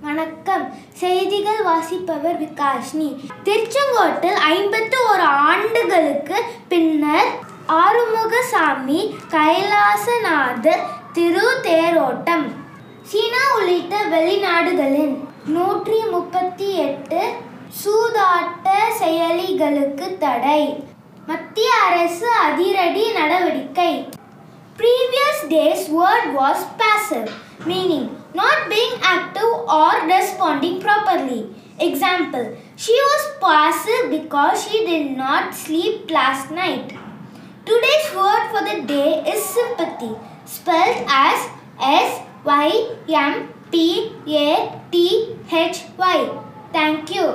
வணக்கம். செய்திகள் வாசிப்பவர் விகாஷ்னி. திருச்செங்கோட்டில் ஐம்பத்து ஒரு ஆண்டுகளுக்கு பின்னர் ஆறுமுகசாமி கைலாசநாதர் திரு தேரோட்டம் சீனா உள்ளிட்ட வெளிநாடுகளின் செயலிகளுக்கு தடை மத்திய அரசு அதிரடி நடவடிக்கை Previous day's word was passive, meaning not being active or responding properly. Example She was passive because she did not sleep last night. Today's word for the day is sympathy, spelled as S Y M P A T H Y. Thank you.